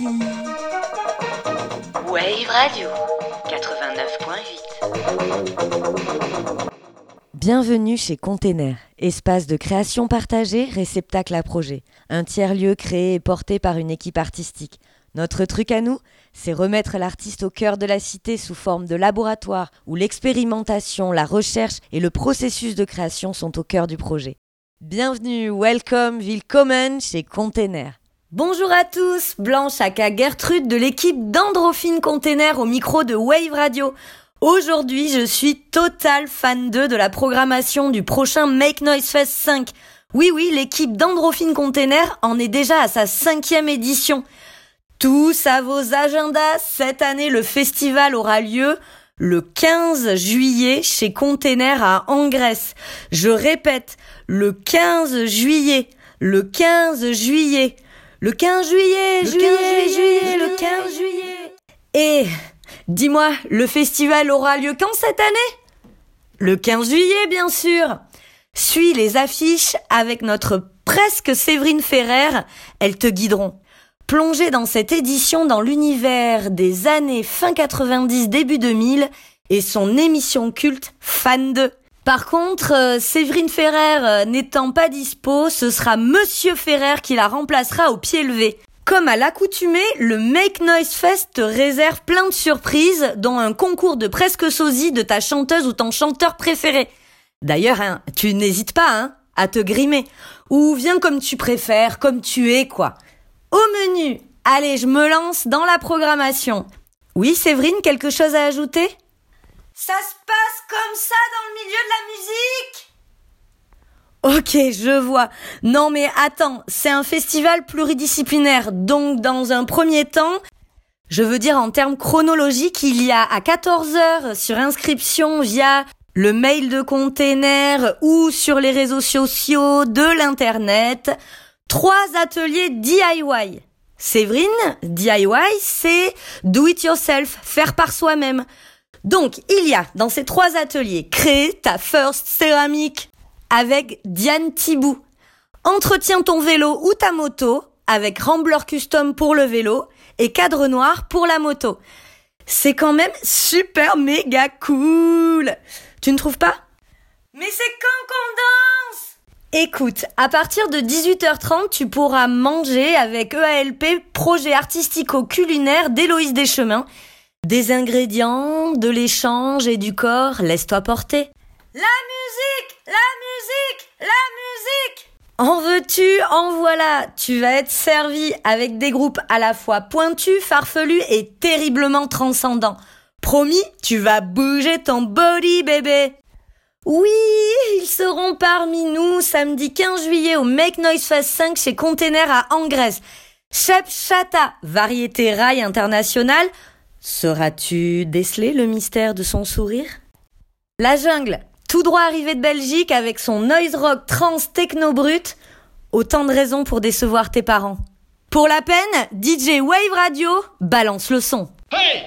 Wave Radio 89.8. Bienvenue chez Container, espace de création partagée, réceptacle à projet. Un tiers-lieu créé et porté par une équipe artistique. Notre truc à nous, c'est remettre l'artiste au cœur de la cité sous forme de laboratoire où l'expérimentation, la recherche et le processus de création sont au cœur du projet. Bienvenue, welcome, willkommen chez Container. Bonjour à tous, Blanche aka Gertrude de l'équipe d'Androphine Container au micro de Wave Radio. Aujourd'hui, je suis total fan 2 de la programmation du prochain Make Noise Fest 5. Oui oui, l'équipe d'Androphine Container en est déjà à sa cinquième édition. Tous à vos agendas, cette année le festival aura lieu le 15 juillet chez Container à Angresse. Je répète, le 15 juillet, le 15 juillet, le 15 juillet, juillet, juillet, le 15 juillet. Et dis-moi, le festival aura lieu quand cette année? Le 15 juillet, bien sûr. Suis les affiches avec notre presque Séverine Ferrer, elles te guideront. Plongez dans cette édition dans l'univers des années fin 90 début 2000 et son émission culte Fan 2. Par contre, euh, Séverine Ferrer euh, n'étant pas dispo, ce sera Monsieur Ferrer qui la remplacera au pied levé. Comme à l'accoutumée, le Make Noise Fest te réserve plein de surprises, dont un concours de presque sosie de ta chanteuse ou ton chanteur préféré. D'ailleurs, hein, tu n'hésites pas hein, à te grimer. Ou viens comme tu préfères, comme tu es, quoi. Au menu, allez, je me lance dans la programmation. Oui, Séverine, quelque chose à ajouter? Ça se passe comme ça dans le milieu de la musique Ok, je vois. Non mais attends, c'est un festival pluridisciplinaire, donc dans un premier temps, je veux dire en termes chronologiques, il y a à 14h sur inscription via le mail de container ou sur les réseaux sociaux de l'internet, trois ateliers DIY. Séverine, DIY, c'est do it yourself, faire par soi-même. Donc, il y a dans ces trois ateliers, créer ta first céramique avec Diane Thibou. Entretiens ton vélo ou ta moto avec Rambler Custom pour le vélo et Cadre Noir pour la moto. C'est quand même super méga cool. Tu ne trouves pas? Mais c'est quand qu'on danse? Écoute, à partir de 18h30, tu pourras manger avec EALP, projet artistico-culinaire d'Héloïse Deschemins. Des ingrédients, de l'échange et du corps, laisse-toi porter. La musique La musique La musique En veux-tu, en voilà, tu vas être servi avec des groupes à la fois pointus, farfelus et terriblement transcendants. Promis, tu vas bouger ton body, bébé. Oui, ils seront parmi nous samedi 15 juillet au Make Noise Fest 5 chez Container à Angresse. Shep Chata, variété rail internationale. Sauras-tu déceler le mystère de son sourire? La jungle, tout droit arrivé de Belgique avec son noise rock trans techno brut. Autant de raisons pour décevoir tes parents. Pour la peine, DJ Wave Radio balance le son. Hey!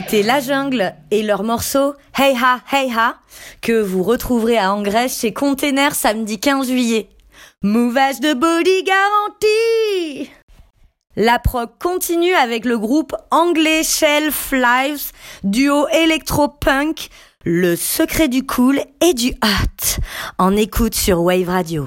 C'était La Jungle et leur morceau Hey Ha Hey Ha que vous retrouverez à Angrèche chez Container samedi 15 juillet. Mouvage de body garantie La prog continue avec le groupe anglais Shelf Lives, duo électro-punk, le secret du cool et du hot. En écoute sur Wave Radio.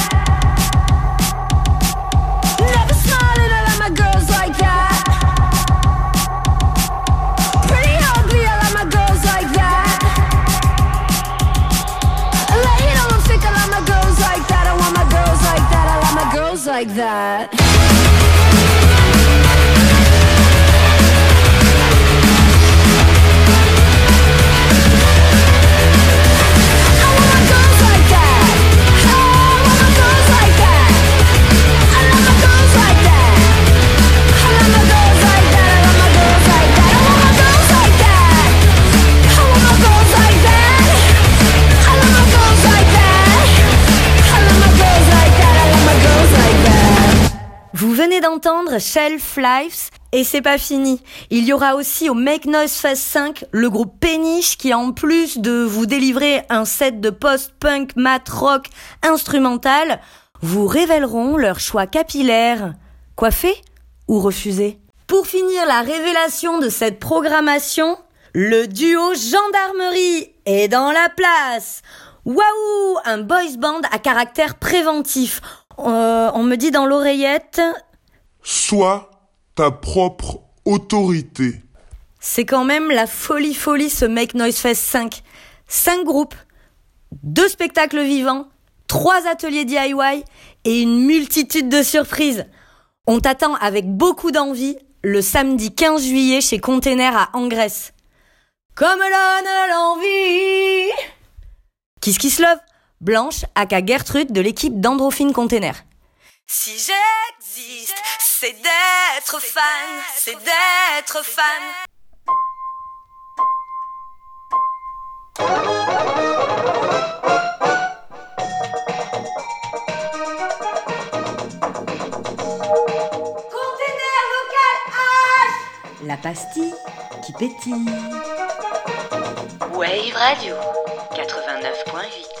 like that. Vous venez d'entendre Shelf Lives et c'est pas fini. Il y aura aussi au Make Noise Phase 5 le groupe Péniche qui en plus de vous délivrer un set de post-punk, mat rock, instrumental, vous révéleront leur choix capillaire. Coiffé ou refusé? Pour finir la révélation de cette programmation, le duo Gendarmerie est dans la place. Waouh Un boys band à caractère préventif. Euh, on me dit dans l'oreillette, Sois ta propre autorité. c'est quand même la folie folie ce Make Noise Fest 5. 5 groupes, 2 spectacles vivants, 3 ateliers DIY et une multitude de surprises. On t'attend avec beaucoup d'envie le samedi 15 juillet chez Container à Angresse. Comme l'on l'envie Kiss Kiss Love, Blanche, aka Gertrude de l'équipe d'Androphine Container. Si j'existe, c'est d'être fan, c'est d'être fan. Container vocal H La pastille qui pétille. Wave Radio 89.8